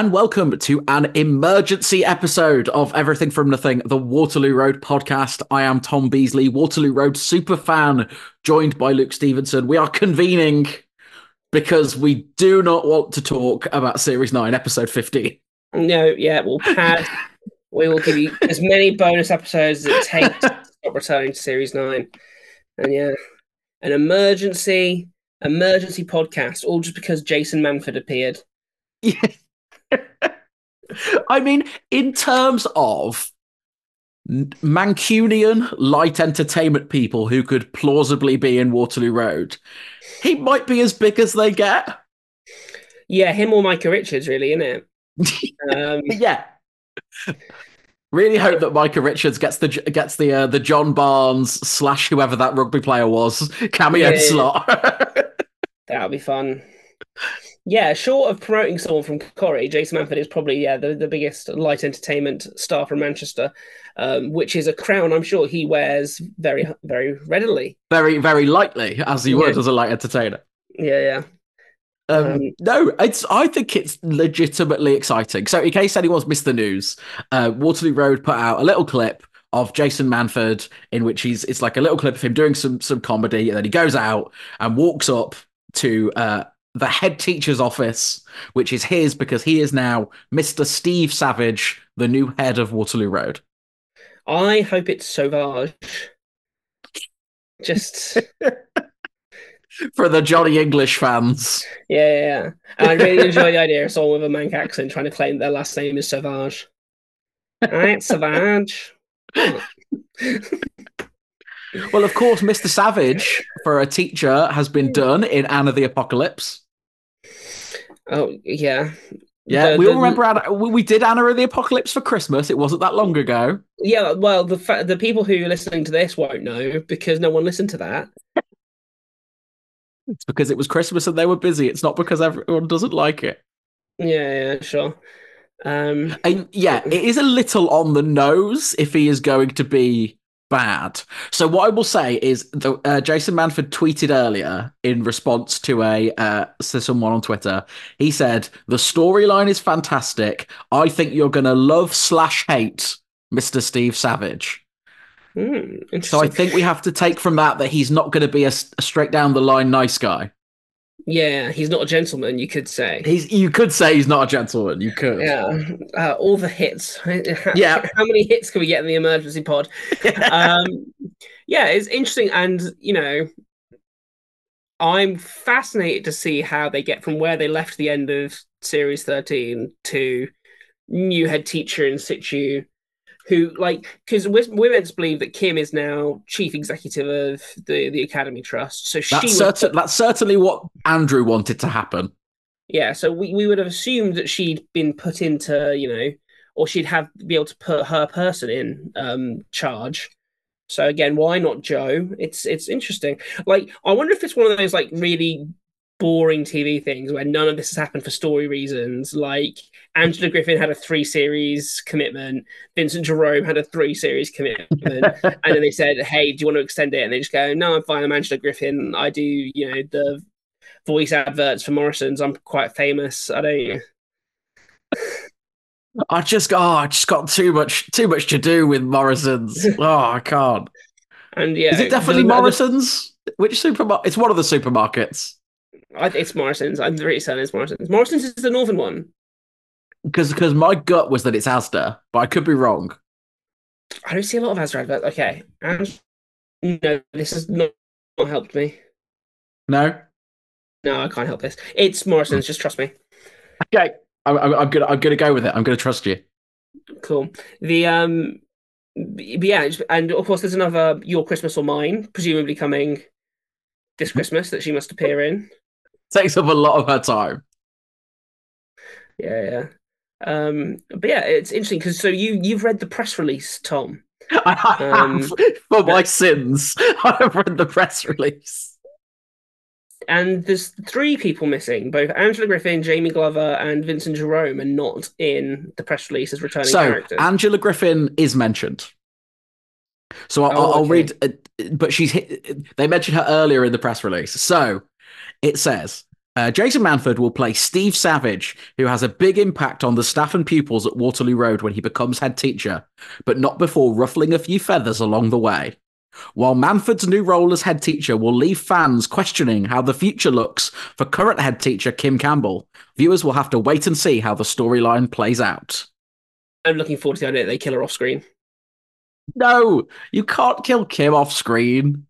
And welcome to an emergency episode of Everything from Nothing, the Waterloo Road podcast. I am Tom Beasley, Waterloo Road super fan, joined by Luke Stevenson. We are convening because we do not want to talk about Series 9, Episode 15. No, yeah, we'll pad. we will give you as many bonus episodes as it takes to stop returning to Series 9. And yeah, an emergency, emergency podcast, all just because Jason Manford appeared. Yeah. I mean, in terms of Mancunian light entertainment people who could plausibly be in Waterloo Road, he might be as big as they get. Yeah, him or Micah Richards, really, isn't it? Um, yeah. Really hope that Micah Richards gets the gets the uh, the John Barnes slash whoever that rugby player was cameo yeah, slot. That'll be fun yeah, short of promoting someone from Corrie, Jason Manford is probably yeah the, the biggest light entertainment star from Manchester, um, which is a crown I'm sure he wears very very readily, very very lightly as he yeah. would as a light entertainer. Yeah, yeah. Um, um, no, it's. I think it's legitimately exciting. So, in case anyone's missed the news, uh, Waterloo Road put out a little clip of Jason Manford in which he's. It's like a little clip of him doing some some comedy, and then he goes out and walks up to uh, the head teacher's office, which is his because he is now Mr. Steve Savage, the new head of Waterloo Road. I hope it's Sauvage. Just for the Johnny English fans. Yeah, yeah, yeah. I really enjoy the idea of someone with a Manc accent trying to claim their last name is Sauvage. All right, Savage. well, of course, Mr. Savage for a teacher has been done in Anna the Apocalypse. Oh yeah, yeah. The, we all remember Anna. We did Anna of the Apocalypse for Christmas. It wasn't that long ago. Yeah, well, the fa- the people who are listening to this won't know because no one listened to that. it's because it was Christmas and they were busy. It's not because everyone doesn't like it. Yeah, yeah, sure. Um, and yeah, it is a little on the nose if he is going to be bad. So what I will say is the uh, Jason Manford tweeted earlier in response to a uh, to someone on Twitter. He said the storyline is fantastic. I think you're gonna love slash hate Mr. Steve Savage. Mm, so I think we have to take from that that he's not going to be a, a straight down the line nice guy. Yeah, he's not a gentleman. You could say he's. You could say he's not a gentleman. You could. Yeah, uh, all the hits. yeah. How many hits can we get in the emergency pod? um, yeah, it's interesting, and you know, I'm fascinated to see how they get from where they left the end of series 13 to new head teacher in situ who like because we're, we're, meant to believe that Kim is now chief executive of the the Academy Trust. So that's, certain, that's certainly what Andrew wanted to happen. Yeah, so we, we would have assumed that she'd been put into you know, or she'd have be able to put her person in um, charge. So again, why not Joe? It's it's interesting. Like I wonder if it's one of those like really boring TV things where none of this has happened for story reasons. Like Angela Griffin had a three series commitment, Vincent Jerome had a three series commitment, and then they said, "Hey, do you want to extend it?" And they just go, "No, I'm fine. I'm Angela Griffin. I do, you know, the voice adverts for Morrison's. I'm quite famous. I don't." I just oh, I just got too much too much to do with Morrison's. Oh, I can't. And yeah, is it definitely Morrison's? Which supermarket? It's one of the supermarkets. I, it's Morrison's. I'm pretty certain it's Morrison's. Morrison's is the northern one. Because because my gut was that it's Asda, but I could be wrong. I don't see a lot of Asda adverts. Okay, and no, this has not, not helped me. No, no, I can't help this. It's Morrison's. Just trust me. Okay, I'm, I'm, I'm gonna I'm gonna go with it. I'm gonna trust you. Cool. The um, yeah, and of course, there's another Your Christmas or Mine, presumably coming this Christmas that she must appear in takes up a lot of her time. Yeah, yeah. Um, but yeah, it's interesting because so you you've read the press release, Tom. I have um, for my sins. I have read the press release. And there's three people missing: both Angela Griffin, Jamie Glover, and Vincent Jerome, are not in the press release as returning so, characters. Angela Griffin is mentioned. So I'll, oh, I'll read, uh, but she's. hit, They mentioned her earlier in the press release. So it says Uh, Jason Manford will play Steve Savage, who has a big impact on the staff and pupils at Waterloo Road when he becomes head teacher, but not before ruffling a few feathers along the way. While Manford's new role as head teacher will leave fans questioning how the future looks for current head teacher Kim Campbell, viewers will have to wait and see how the storyline plays out. I'm looking forward to the idea that they kill her off screen. No, you can't kill Kim off screen.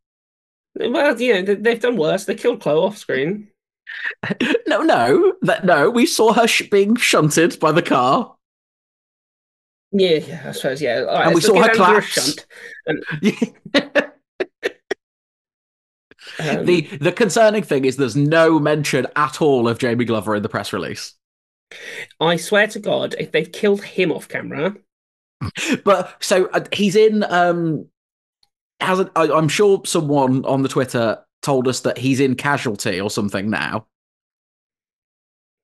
Well, you know, they've done worse. They killed Chloe off screen. no, no, that no. We saw her sh- being shunted by the car. Yeah, yeah I suppose. Yeah, right, and we saw her collapse. Shunt and, um, the the concerning thing is there's no mention at all of Jamie Glover in the press release. I swear to God, if they've killed him off camera, but so uh, he's in. Um, hasn't I, I'm sure someone on the Twitter told us that he's in Casualty or something now.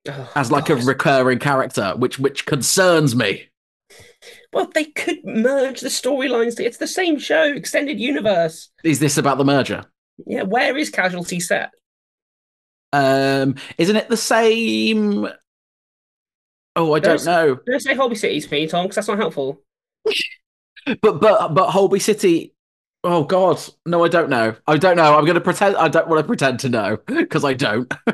Oh, as like God. a recurring character, which which concerns me. Well, they could merge the storylines. It's the same show, extended universe. Is this about the merger? Yeah, where is Casualty set? Um, isn't it the same? Oh, I don't, don't know. Don't say Holby City's me, Tom, because that's not helpful. but but but Holby City Oh God, no, I don't know. I don't know. I'm going to pretend. I don't want to pretend to know because I don't.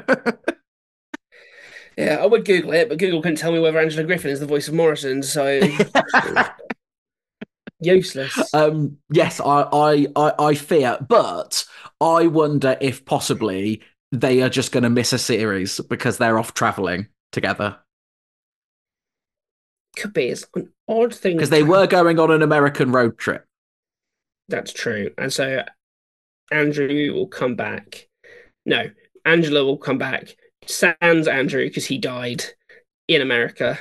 yeah, I would Google it, but Google couldn't tell me whether Angela Griffin is the voice of Morrison, so useless. Um, yes, I, I, I, I fear, but I wonder if possibly they are just going to miss a series because they're off traveling together. Could be. It's an odd thing because they were going on an American road trip. That's true. And so Andrew will come back. No, Angela will come back. Sans Andrew because he died in America.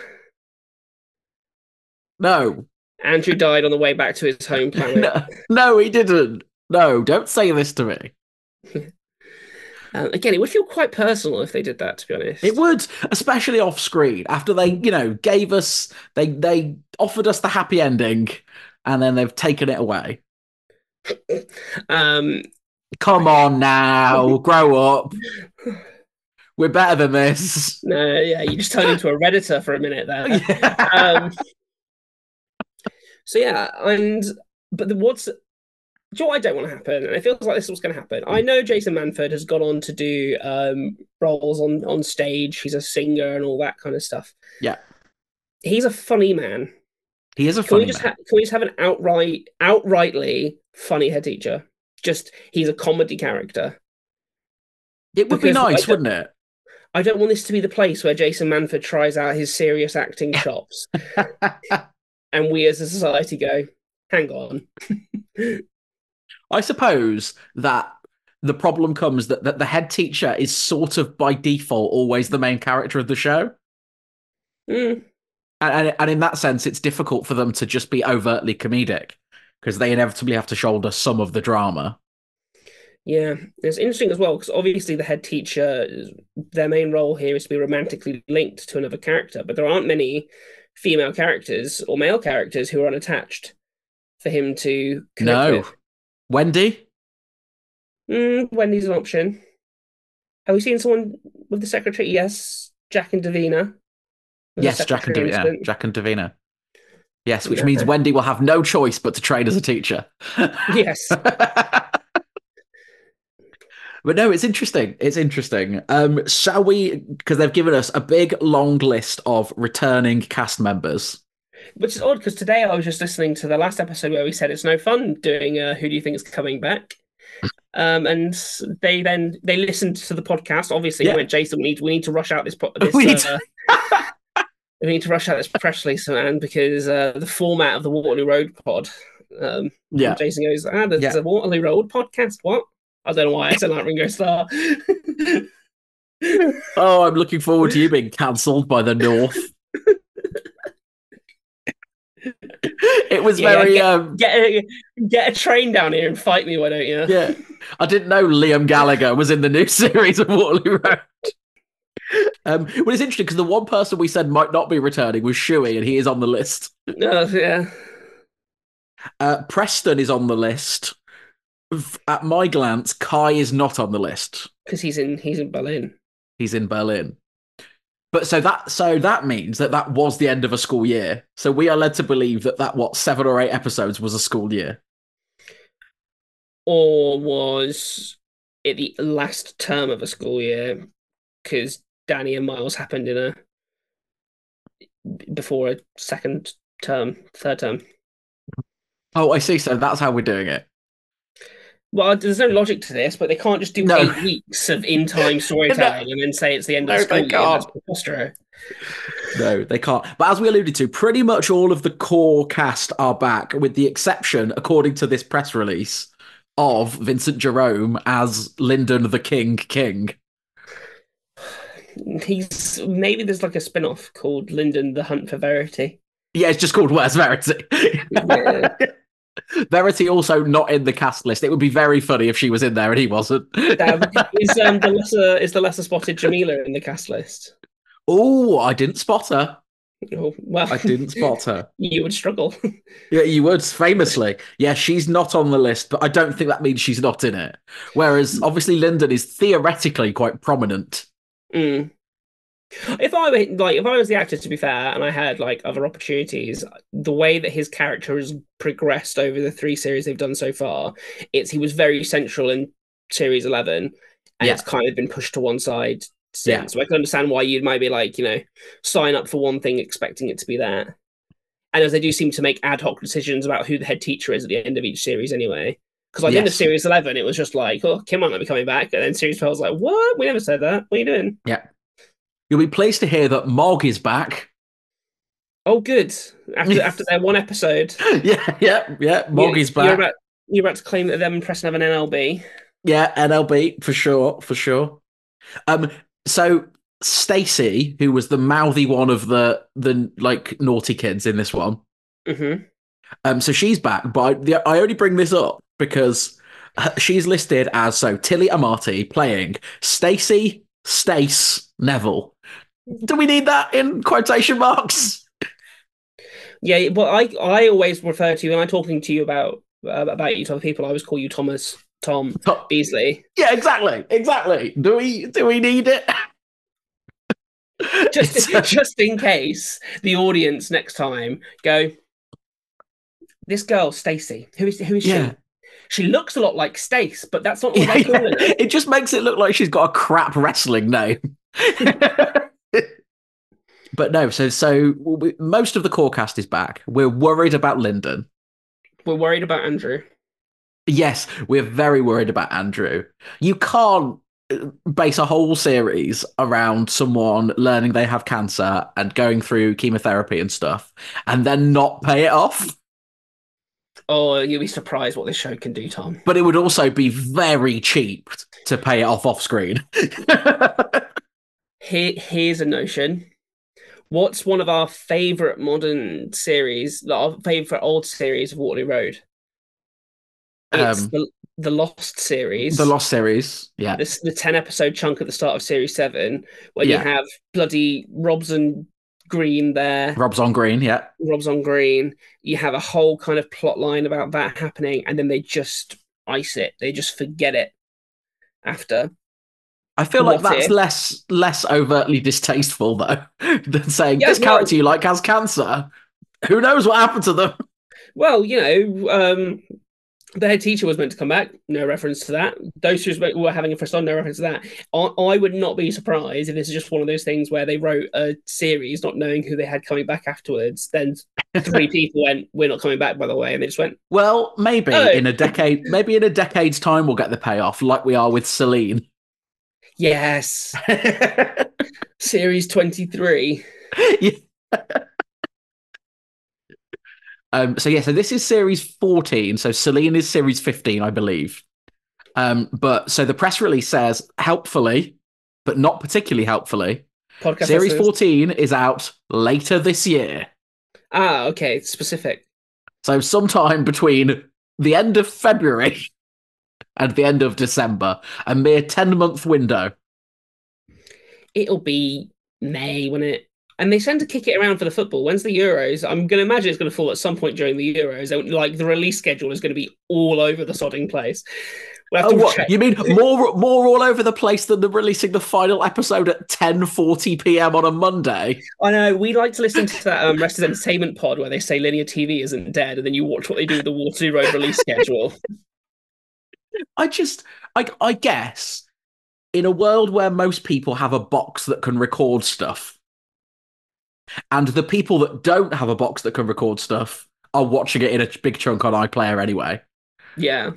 No. Andrew died on the way back to his home planet. no, no, he didn't. No, don't say this to me. Uh, again, it would feel quite personal if they did that. To be honest, it would, especially off screen. After they, you know, gave us, they they offered us the happy ending, and then they've taken it away um, Come on now, grow up. We're better than this. No, yeah, you just turned into a redditor for a minute there. Yeah. Um, so yeah, and but the, what's you know what I don't want to happen, and it feels like this is what's going to happen. I know Jason Manford has gone on to do um, roles on on stage. He's a singer and all that kind of stuff. Yeah, he's a funny man. He is a funny. can we just. Ha- can we just have an outright, outrightly funny head teacher? Just he's a comedy character. It would because be nice, wouldn't it? I don't want this to be the place where Jason Manford tries out his serious acting chops, and we as a society go, "Hang on." I suppose that the problem comes that, that the head teacher is sort of by default always the main character of the show. Mm and, and in that sense, it's difficult for them to just be overtly comedic because they inevitably have to shoulder some of the drama. Yeah, it's interesting as well because obviously the head teacher, their main role here is to be romantically linked to another character, but there aren't many female characters or male characters who are unattached for him to no. With. Wendy. Mm, Wendy's an option. Have we seen someone with the secretary? Yes, Jack and Davina. Yes, Jack and Davina. Yeah, Jack and Davina. Yes, which okay. means Wendy will have no choice but to train as a teacher. yes. but no, it's interesting. It's interesting. Um, shall we? Because they've given us a big long list of returning cast members. Which is odd because today I was just listening to the last episode where we said it's no fun doing uh, "Who do you think is coming back?" Um, and they then they listened to the podcast. Obviously, yeah. went, Jason, we need we need to rush out this. Po- this uh, we need to rush out this press release, man, because uh, the format of the Waterloo Road pod. Um, yeah. Jason goes, ah, there's yeah. a Waterloo Road podcast. What? I don't know why I said that Ringo Starr. oh, I'm looking forward to you being cancelled by the North. it was yeah, very get, um, get a, get a train down here and fight me, why don't you? Yeah, I didn't know Liam Gallagher was in the new series of Waterloo Road. Um, well, it's interesting because the one person we said might not be returning was Shuey, and he is on the list. Oh, yeah. Uh, Preston is on the list. At my glance, Kai is not on the list because he's in he's in Berlin. he's in Berlin. But so that so that means that that was the end of a school year. So we are led to believe that that what seven or eight episodes was a school year. Or was it the last term of a school year? Because Danny and Miles happened in a before a second term, third term. Oh, I see. So that's how we're doing it. Well, there's no logic to this, but they can't just do No. eight weeks of in time storytelling and then say it's the end of No, the school year. No, they can't. But as we alluded to, pretty much all of the core cast are back, with the exception, according to this press release, of Vincent Jerome as Lyndon the King King. He's maybe there's like a spin-off called Lyndon the Hunt for Verity. Yeah, it's just called Where's Verity? Yeah. Verity also not in the cast list. It would be very funny if she was in there and he wasn't. Is um, the lesser is the lesser spotted Jamila in the cast list? oh, I didn't spot her. Oh, well, I didn't spot her. you would struggle. Yeah, you would famously. Yeah, she's not on the list, but I don't think that means she's not in it. Whereas obviously Lyndon is theoretically quite prominent. Mm. If I were like, if I was the actor, to be fair, and I had like other opportunities, the way that his character has progressed over the three series they've done so far, it's he was very central in series eleven, and Yeah. it's kind of been pushed to one side since. Yeah. So I can understand why you might be like, you know, sign up for one thing expecting it to be that. And as they do seem to make ad hoc decisions about who the head teacher is at the end of each series, anyway. Because like in the series eleven, it was just like, oh, Kim might not be coming back, and then series twelve was like, what? We never said that. What are you doing? Yeah, you'll be pleased to hear that Mog is back. Oh, good. After after their one episode, yeah, yeah, yeah. Mog You- is You're back. about, you're about to claim that them pressing have an NLB. Yeah, NLB for sure, for sure. Um, so Stacy, who was the mouthy one of the the like naughty kids in this one, hmm um, so she's back. But I, the, I only bring this up because uh, she's listed as so Tillie Amartey playing Stacy Stace Neville. Do we need that in quotation marks? Yeah, but I I always refer to you when I'm talking to you about uh, about you to other people. I always call you Thomas Tom Oh, Beasley. Yeah, exactly, exactly. Do we do we need it? Just just in case the audience next time go. This girl, Stacy, who is who is Yeah. she? She looks a lot like Stace, but that's not what Yeah, calling yeah. it. It just makes it look like she's got a crap wrestling name. but no, so so we, most of the core cast is back. We're worried about Lyndon. We're worried about Andrew. Yes, we're very worried about Andrew. You can't uh, base a whole series around someone learning they have cancer and going through chemotherapy and stuff and then not pay it off. Oh, you'll be surprised what this show can do, Tom. But it would also be very cheap to pay it off off screen. Here, here's a notion. What's one of our favorite modern series, our favorite old series of Waterloo Road? It's Um, the, the Lost series. the Lost series, yeah. This the ten episode chunk at the start of series seven, where Yeah. you have bloody Robson Green there, Rob's on green, yeah. Rob's on Green. You have a whole kind of plot line about that happening, and then they just ice it. They just forget it after. I feel like that's if? less less overtly distasteful though than saying Yeah, this character you like has cancer. Who knows what happened to them? Well, you know, um, the head teacher was meant to come back. No reference to that. Those who were having a first on, no reference to that. I, I would not be surprised if this is just one of those things where they wrote a series not knowing who they had coming back afterwards. Then three people went, "We're not coming back," by the way, and they just went, Well, maybe Oh. in a decade, maybe in a decade's time, we'll get the payoff, like we are with Celine. "Yes, series twenty three. Yeah. Um, so yeah, so this is series 14. So Celine is series 15, I believe. Um, but so the press release says helpfully, but not particularly helpfully, Podcast series listeners. 14 is out later this year. Ah, okay, specific. So sometime between the end of February and the end of December, a mere 10 month window. It'll be May, won't it? And they tend to kick it around for the football. When's the Euros? I'm going to imagine it's going to fall at some point during the Euros. Like the release schedule is going to be all over the sodding place. We'll oh, what? You mean more more all over the place than the releasing the final episode at 10:40 p.m. on a Monday? I know. We like to listen to that um, Rest Is Entertainment pod where they say linear TV isn't dead, and then you watch what they do with the Waterloo Road release schedule. I just, I, I guess, in a world where most people have a box that can record stuff, and the people that don't have a box that can record stuff are watching it in a big chunk on iPlayer anyway. Yeah.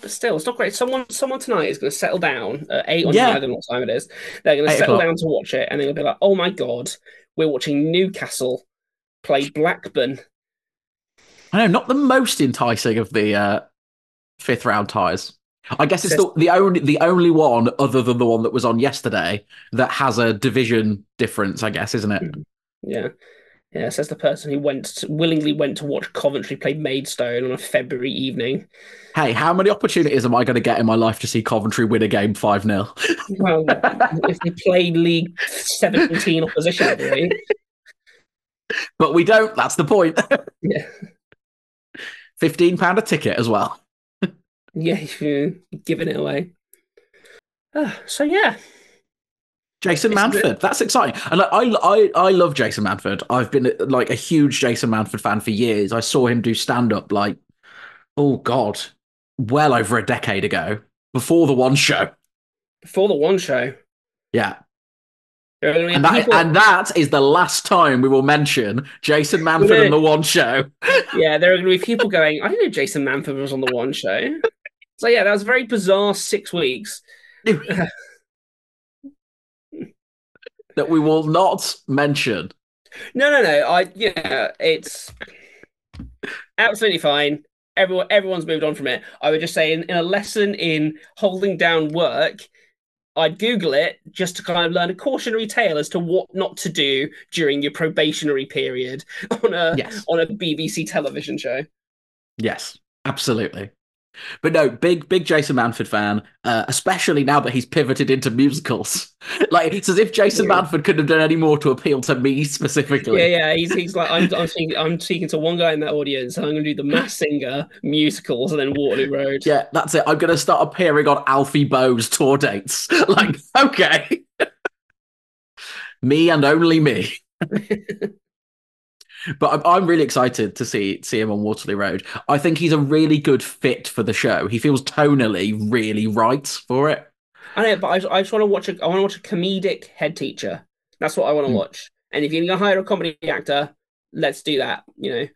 But still, it's not great. Someone, someone tonight is going to settle down at eight or yeah. nine. I don't know what time it is. They're going to settle o'clock. down to watch it, and they're going to be like, "Oh my god, we're watching Newcastle play Blackburn." I know, not the most enticing of the uh, fifth round ties. I guess it's the, the only the only one other than the one that was on yesterday that has a division difference. I guess, isn't it? Yeah, yeah. Says the person who went to, willingly went to watch Coventry play Maidstone on a February evening. Hey, how many opportunities am I going to get in my life to see Coventry win a game five 0 Well, if they play League Seventeen opposition every but we don't. That's the point. yeah. Fifteen pound a ticket as well. Yeah, you're giving it away. Uh, so yeah, Jason Manford. That's exciting, and I, I I love Jason Manford. I've been like a huge Jason Manford fan for years. I saw him do stand up like, oh god, well over a decade ago, before the One Show. Before the One Show. Yeah. And that, people... and that is the last time we will mention Jason Manford and the One Show. yeah, there are going to be people going, I didn't know Jason Manford was on the One Show. So yeah, that was a very bizarre six weeks. that we will not mention. No, no, no. I yeah, it's absolutely fine. Everyone, everyone's moved on from it. I would just say, in, in a lesson in holding down work, I'd Google it just to kind of learn a cautionary tale as to what not to do during your probationary period on a yes. on a BBC television show. Yes, absolutely. But no, big big Jason Manford fan, uh, especially now that he's pivoted into musicals. like it's as if Jason yeah. Manford couldn't have done any more to appeal to me specifically. Yeah, yeah. He's, he's like I'm I'm speaking, I'm speaking to one guy in that audience, and I'm going to do the Masked Singer musicals and then Waterloo Road. Yeah, that's it. I'm going to start appearing on Alfie Boe's tour dates. like, okay, me and only me but I'm, I'm really excited to see see him on Waterloo Road. I think he's a really good fit for the show. He feels tonally really right for it. I know, but I, I just want to watch a I want to watch a comedic head teacher. That's what I want to mm. watch. And if you're gonna hire a comedy actor, let's do that. You know.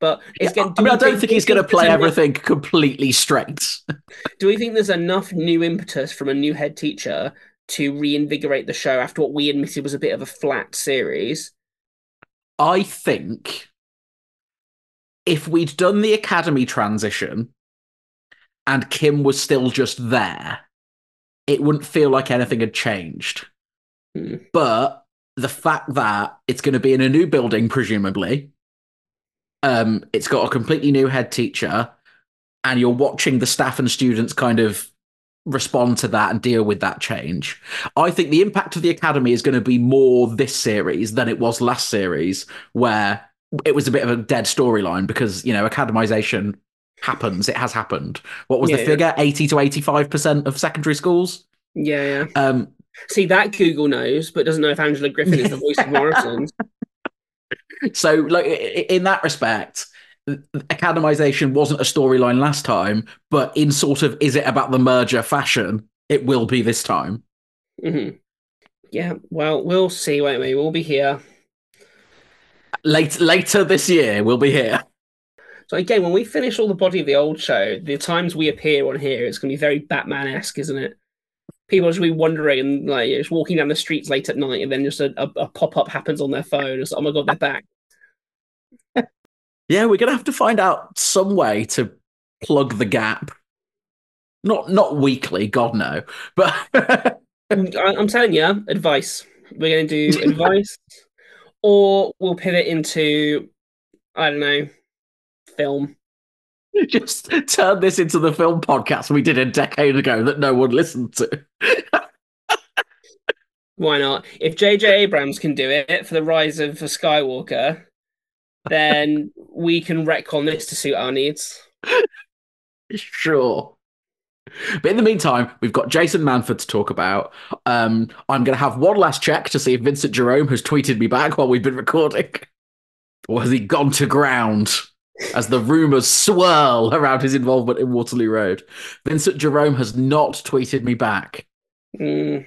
But it's yeah, getting, I, mean, I don't think, think he's going to play everything enough, completely straight. do we think there's enough new impetus from a new head teacher to reinvigorate the show after what we admitted was a bit of a flat series? I think if we'd done the academy transition and Kim was still just there, it wouldn't feel like anything had changed. Mm. But the fact that it's going to be in a new building, presumably, um, it's got a completely new head teacher, and you're watching the staff and students kind of respond to that and deal with that change. I think the impact of the academy is going to be more this series than it was last series, where it was a bit of a dead storyline because you know academization happens. It has happened. What was yeah, the figure? Eighty to eighty-five percent of secondary schools. Yeah, yeah. Um, See that Google knows, but doesn't know if Angela Griffin is the voice of Morrison. So, like in that respect, academization wasn't a storyline last time, but in sort of is it about the merger fashion, it will be this time. Mm-hmm. Yeah, well, we'll see, won't we? We'll be here. Late, later this year, we'll be here. So again, when we finish all the body of the old show, the times we appear on here, it's going to be very Batman-esque, isn't it? People just be wondering and like just walking down the streets late at night, and then just a, a, a pop up happens on their phone. It's, oh my god, they're back. Yeah, we're gonna have to find out some way to plug the gap. Not not weekly, God no, but I'm telling you, advice. We're gonna do advice, or we'll pivot into I don't know, film. Just turn this into the film podcast we did a decade ago that no one listened to. Why not? If J.J. Abrams can do it for the rise of Skywalker, then we can retcon this to suit our needs. Sure. But in the meantime, we've got Jason Manford to talk about. Um, I'm going to have one last check to see if Vincent Jerome has tweeted me back while we've been recording. Or has he gone to ground as the rumours swirl around his involvement in Waterloo Road? Vincent Jerome has not tweeted me back. Mm.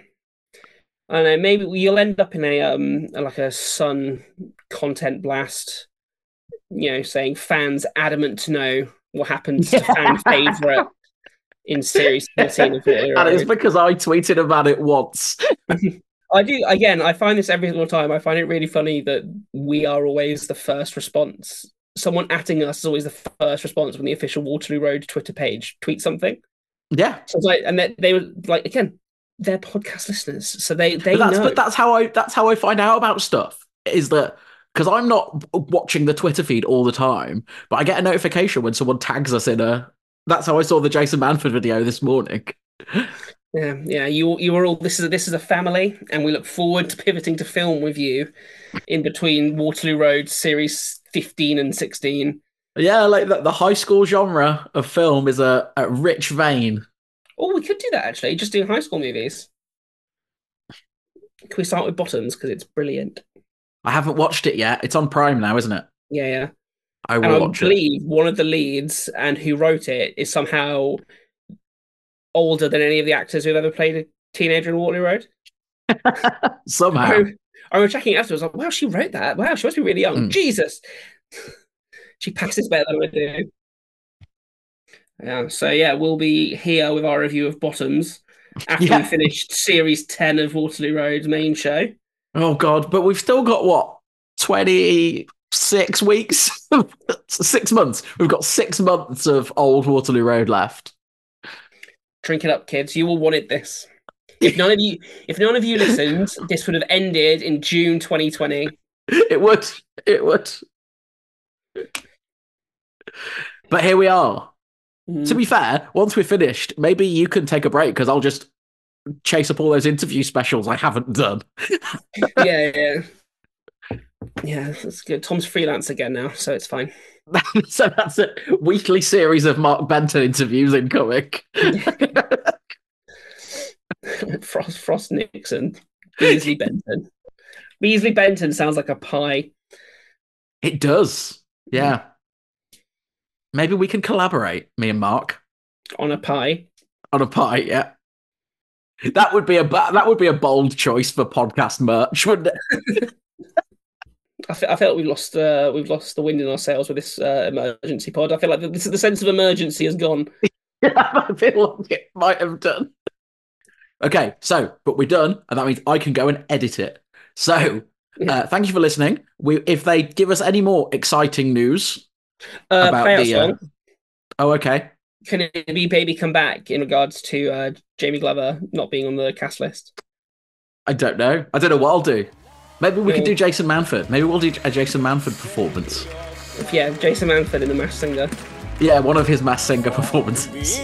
I don't know. Maybe you'll end up in a um like a Sun content blast. You know, saying fans adamant to know what happens to fan favorite in series 14 of Waterloo And it's because I tweeted about it once. I do again. I find this every single time. I find it really funny that we are always the first response. Someone atting us is always the first response when the official Waterloo Road Twitter page tweets something. Yeah. So like, and they, they were like, again, they're podcast listeners, so they they But that's, know. but that's how I that's how I find out about stuff. Is that because I'm not watching the Twitter feed all the time, but I get a notification when someone tags us in a. That's how I saw the Jason Manford video this morning. Yeah, yeah. You you were all this is this is a family, and we look forward to pivoting to film with you in between Waterloo Road series fifteen and sixteen. Yeah, like the, the high school genre of film is a, a rich vein. Oh, we could do that actually. Just doing high school movies. Can we start with Bottoms because it's brilliant? I haven't watched it yet. It's on Prime now, isn't it? Yeah, yeah. I And will I watch it. believe one of the leads and who wrote it is somehow older than any of the actors who've ever played a teenager in Waterloo Road. Somehow. I, I was checking it afterwards. Like, wow, she wrote that. Wow, she must be really young. Mm. Jesus, she passes better than I do. Yeah. So yeah, we'll be here with our review of Bottoms after Yeah. we finished series ten of Waterloo Road's main show. Oh god, but we've still got what twenty six weeks, six months. We've got six months of old Waterloo Road left. Drink it up, kids. You all wanted this. If none of you, if none of you listened, this would have ended in June 2020. It would. It would. But here we are. Mm. To be fair, once we're finished, maybe you can take a break because I'll just chase up all those interview specials I haven't done. yeah, yeah, yeah. That's good. Tom's freelance again now, so it's fine. so that's a weekly series of Mark Benton interviews incoming. Frost, Frost Nixon, Beasley Benton. Beasley Benton sounds like a pie. it does. Yeah. Hmm. Maybe we can collaborate, me and Mark, on a pie. on a pie. Yeah. That would be a that would be a bold choice for podcast merch, wouldn't it? I, fe- I feel like we've lost uh, we've lost the wind in our sails with this uh, emergency pod. I feel like the, the sense of emergency has gone. I feel like it might have done. Okay, so but we're done, and that means I can go and edit it. So, uh, thank you for listening. We, if they give us any more exciting news Uh, about the, uh, oh, okay, Can it be "Baby Come Back" in regards to uh, Jamie Glover not being on the cast list? I don't know. I don't know what I'll do. Maybe we could do Jason Manford. Maybe we'll do a Jason Manford performance. If, yeah, Jason Manford in the Masked Singer. Yeah, one of his masked singer performances.